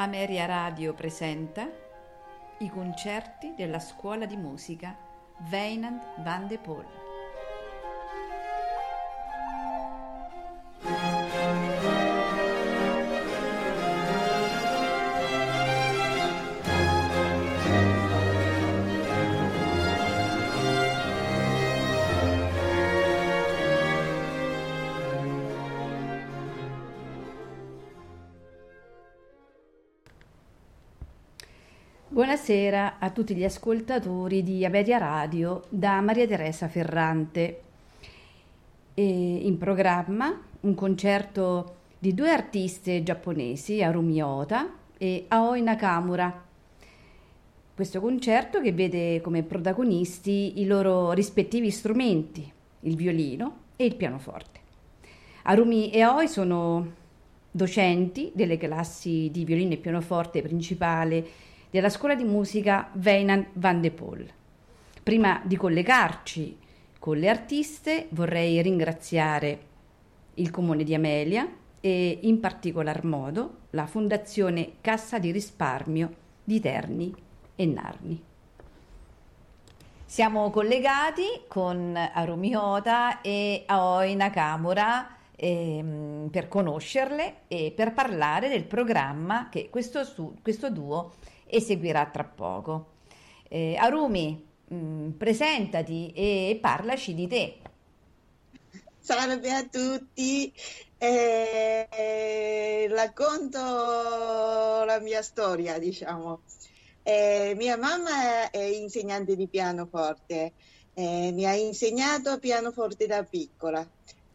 Ameria Radio presenta i concerti della scuola di musica Weinand van de Poel. Buonasera a tutti gli ascoltatori di Aberia Radio da Maria Teresa Ferrante. E in programma un concerto di due artiste giapponesi, Harumi Ota e Aoi Nakamura. Questo concerto che vede come protagonisti i loro rispettivi strumenti, il violino e il pianoforte. Harumi e Aoi sono docenti delle classi di violino e pianoforte principale della scuola di musica Weinand van de Poel. Prima di collegarci con le artiste vorrei ringraziare il comune di Amelia e in particolar modo la Fondazione Cassa di Risparmio di Terni e Narni. Siamo collegati con Arumiota e Aoi Nakamura ehm, per conoscerle e per parlare del programma che questo, su, questo duo e seguirà tra poco. Eh, Arumi, mh, mm, presentati e parlaci di te. Salve a tutti, eh, racconto la mia storia, diciamo. Eh, mia mamma è insegnante di pianoforte, eh, mi ha insegnato pianoforte da piccola,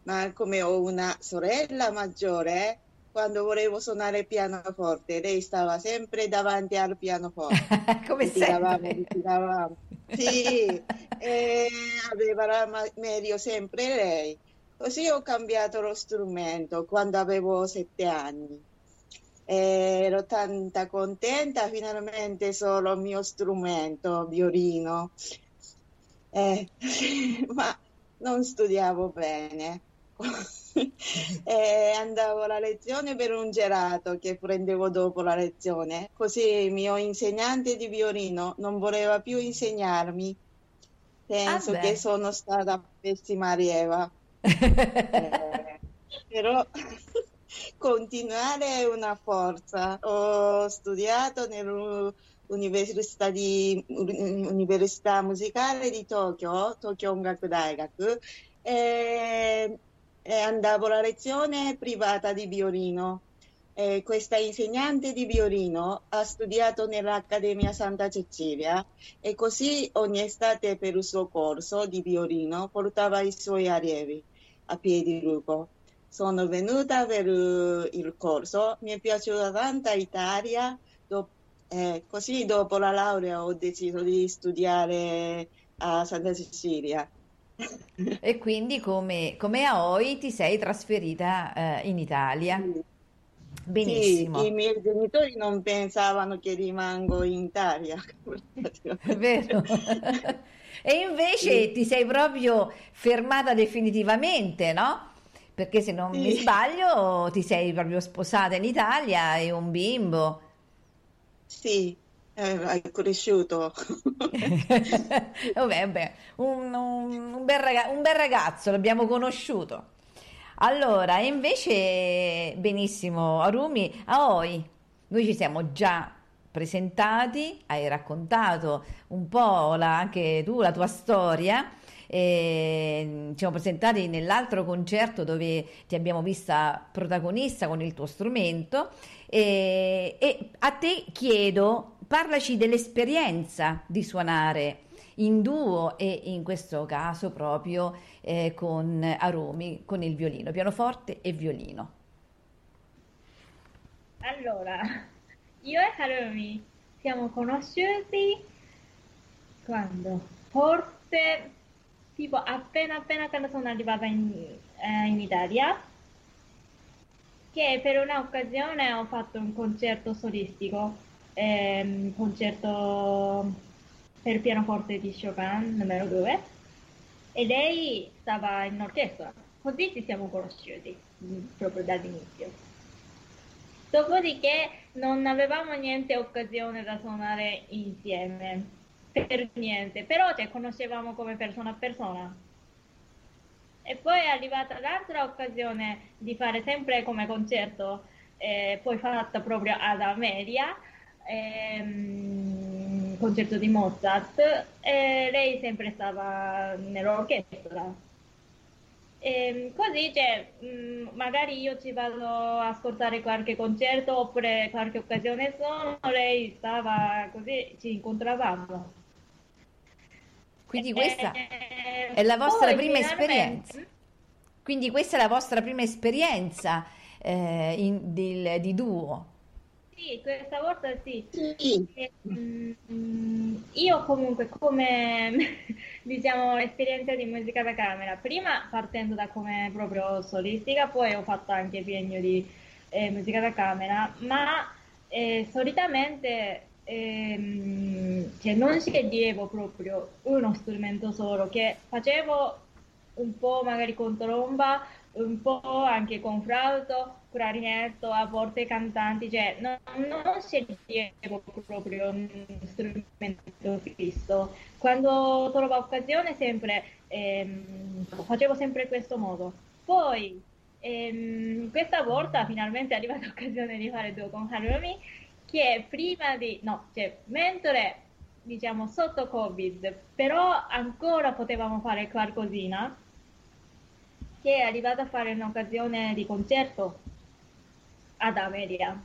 ma come ho una sorella maggiore, quando volevo suonare pianoforte, lei stava sempre davanti al pianoforte. Come tiravamo, tiravamo. Sì, e aveva la meglio sempre lei. Così ho cambiato lo strumento quando avevo sette anni. ero tanta contenta, finalmente solo il mio strumento, violino. Eh, ma non studiavo bene. e andavo alla lezione per un gelato che prendevo dopo la lezione. Così il mio insegnante di violino non voleva più insegnarmi. Penso ah che sono stata pessima allieva. eh, però continuare è una forza. Ho studiato nell'università di, università musicale di Tokyo, Tokyo Ongaku Daigaku, e eh, andavo alla lezione privata di violino. Eh, questa insegnante di violino ha studiato nell'Accademia Santa Cecilia e così ogni estate per il suo corso di violino portava i suoi allievi a piedi lupo. Sono venuta per il corso, mi è piaciuta tanto l'Italia, do, eh, così dopo la laurea ho deciso di studiare a Santa Cecilia e quindi come, come Aoi ti sei trasferita eh, in Italia. Benissimo. Sì, i miei genitori non pensavano che rimango in Italia. È vero. e invece sì. ti sei proprio fermata definitivamente, no? Perché se non sì. mi sbaglio ti sei proprio sposata in Italia e un bimbo. Sì, eh, hai cresciuto. vabbè, vabbè. Un, un, un, bel ragazzo, un, bel ragazzo, l'abbiamo conosciuto. Allora, invece, benissimo, Arumi, Aoi, noi ci siamo già presentati, hai raccontato un po' la, anche tu la tua storia. E ci siamo presentati nell'altro concerto dove ti abbiamo vista protagonista con il tuo strumento e, e a te chiedo parlaci dell'esperienza di suonare in duo e in questo caso proprio eh, con Arumi, con il violino, pianoforte e violino. Allora, io e Harumi siamo conosciuti quando? Forse tipo appena appena quando sono arrivata in, eh, in Italia che per un'occasione ho fatto un concerto solistico ehm, concerto per pianoforte di Chopin numero 2 e lei stava in orchestra, così ci siamo conosciuti mm, proprio dall'inizio. Dopodiché non avevamo niente occasione da suonare insieme, per niente, però ci conoscevamo come persona a persona. E poi è arrivata l'altra occasione di fare sempre come concerto, eh, poi fatta proprio ad Ameria, ehm, concerto di Mozart, e lei sempre stava nell'orchestra. E ehm, così, cioè, mm, magari io ci vado a ascoltare qualche concerto oppure qualche occasione sono, lei stava così, ci incontravamo. Quindi questa e, è la vostra prima esperienza. Quindi questa è la vostra prima esperienza eh, in, di, di duo. Sì, questa volta sì. sì. E, mm, io comunque come diciamo esperienza di musica da camera, prima partendo da come proprio solistica, poi ho fatto anche biennio di eh, musica da camera, ma eh, solitamente ehm, cioè non sceglievo proprio uno strumento solo, che facevo un po' magari con tromba, un po' anche con flauto, clarinetto, a volte cantanti, cioè non, non sceglievo proprio un strumento fisso. Quando trovavo occasione sempre ehm, facevo sempre questo modo. Poi ehm, questa volta finalmente è arrivata l'occasione di fare duo con Harumi che prima di, no, cioè mentre diciamo sotto Covid, però ancora potevamo fare qualcosina che è arrivata a fare un'occasione di concerto ad Amelia.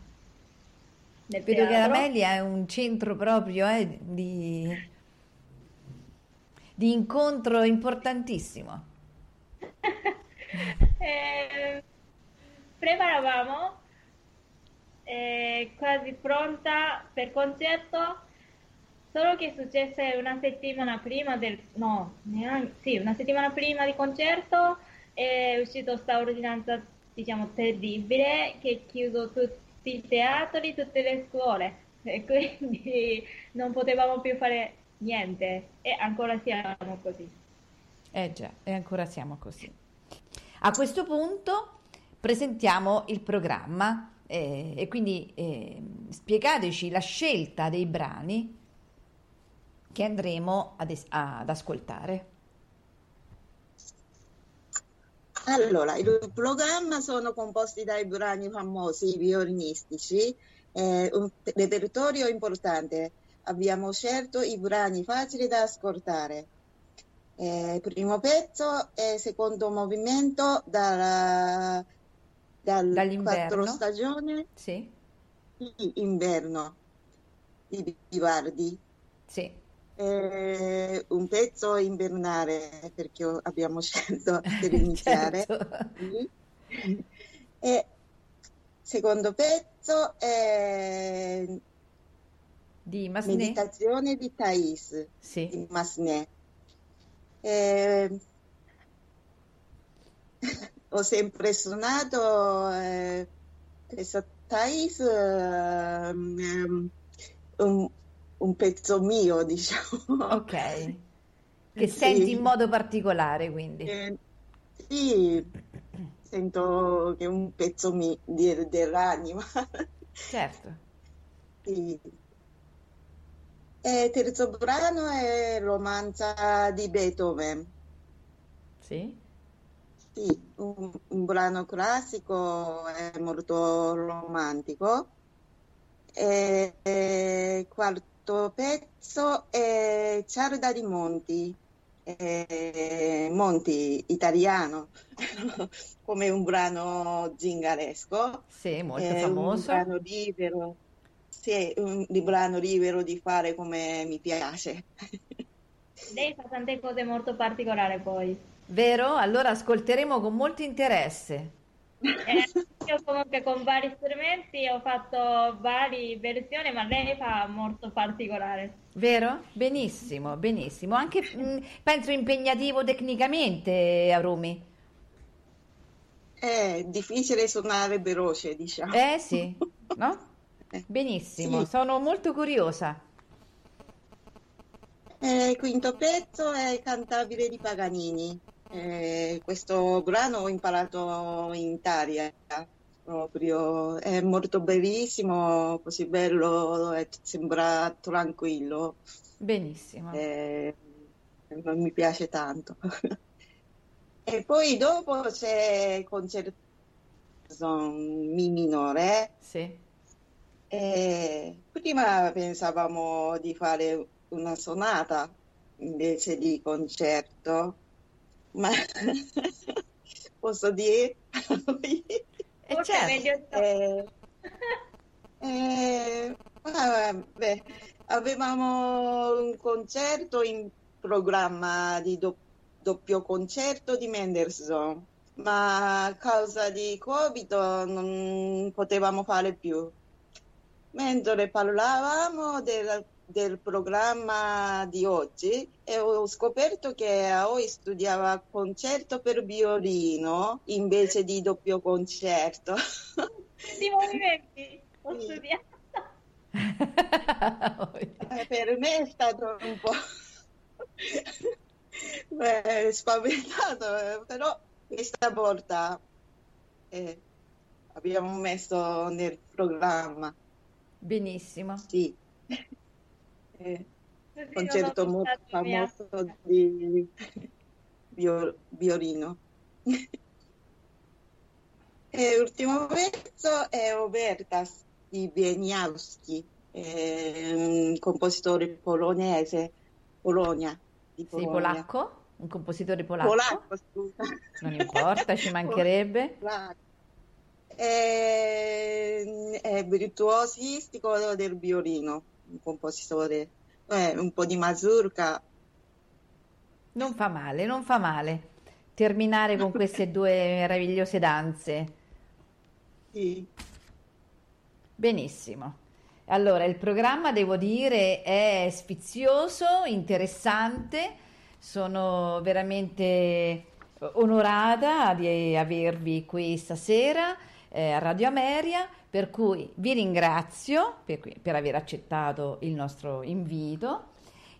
Vedo teatro. che Amelia è un centro proprio eh, di, di, incontro importantissimo. eh, preparavamo eh, quasi pronta per concerto, solo che successe una settimana prima del, no, neanche, sì, una settimana prima di concerto è uscita questa ordinanza, diciamo, terribile che ha chiuso tutti i teatri, tutte le scuole e quindi non potevamo più fare niente e ancora siamo così. Eh già, e ancora siamo così. A questo punto presentiamo il programma eh, e quindi eh, spiegateci la scelta dei brani che andremo ad, es- ad ascoltare. Allora, il programma sono composti dai brani famosi violinistici, eh, un repertorio importante. Abbiamo scelto i brani facili da ascoltare. Eh, primo pezzo e secondo movimento dalla, dal quattro stagione sì. inverno di Vivaldi. Sì eh, un pezzo invernale perché abbiamo scelto per iniziare. certo. E secondo pezzo è di Masné. Meditazione di Thais sì. di Masné. Eh, ho sempre suonato eh, questa Thais eh, um, un pezzo mio, diciamo. Ok. Che sì. senti in modo particolare, quindi. Eh, sì, sento che è un pezzo mi, di, dell'anima. Certo. Sì. E terzo brano è Romanza di Beethoven. Sì. Sì, un, un brano classico, è molto romantico. E, e quarto questo pezzo è Ciarda di Monti, eh, Monti italiano, come un brano zingaresco. Sì, molto è famoso. Un brano libero, sì, un, un brano libero di fare come mi piace. Lei fa tante cose molto particolari poi. Vero? Allora ascolteremo con molto interesse. Eh, io comunque con vari strumenti ho fatto varie versioni, ma lei fa molto particolare. Vero? Benissimo, benissimo. Anche mh, mm, penso impegnativo tecnicamente, Arumi. È difficile suonare veloce, diciamo. Eh sì, no? Eh, benissimo, sì. sono molto curiosa. Eh, quinto pezzo è Cantabile di Paganini. Eh, questo brano ho imparato in Italia, proprio, è molto bellissimo, così bello, sembra tranquillo. Benissimo. Eh, mi piace tanto. e poi dopo c'è il concerto Mi minore. Sì. E prima pensavamo di fare una sonata invece di concerto, ma posso dire? E Forse certo. Eh, eh, vabbè, avevamo un concerto in programma di do- doppio concerto di Mendelssohn, ma a causa di Covid non potevamo fare più. Mentre parlavamo del, del programma di oggi e ho scoperto che Aoi studiava concerto per violino invece di doppio concerto. Tutti i movimenti ho Sì. studiato. Eh, per me è stato un po' Beh, spaventato, eh, però questa volta eh, abbiamo messo nel programma, Benissimo. sì. Concerto molto famoso di vio- violino. E l'ultimo pezzo è Obertas di Wieniawski, eh, un compositore polonese, Polonia, di Polonia. polacco, un compositore polacco. Polacco, scusa. Non importa, ci mancherebbe. Polacco. È, è virtuosistico del violino, un compositore, eh, un po' di mazurka. Non fa male, non fa male terminare con queste due meravigliose danze. Sì. Benissimo. Allora, il programma, devo dire, è sfizioso, interessante. Sono veramente onorata di avervi qui stasera eh, Radio Ameria, per cui vi ringrazio per, per aver accettato il nostro invito.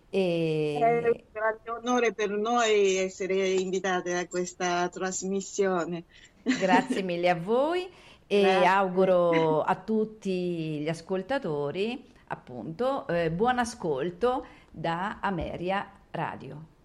È E un grande onore per noi essere invitate a questa trasmissione. Grazie mille a voi e Grazie. auguro a tutti gli ascoltatori, appunto, eh, buon ascolto da Ameria Radio.「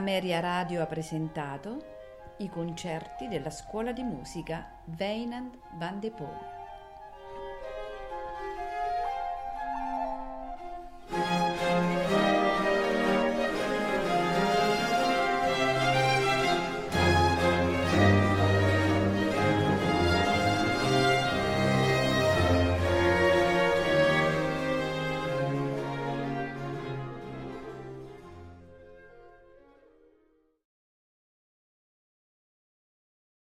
Ameria Radio ha presentato i concerti della scuola di musica Weinand van de Poel.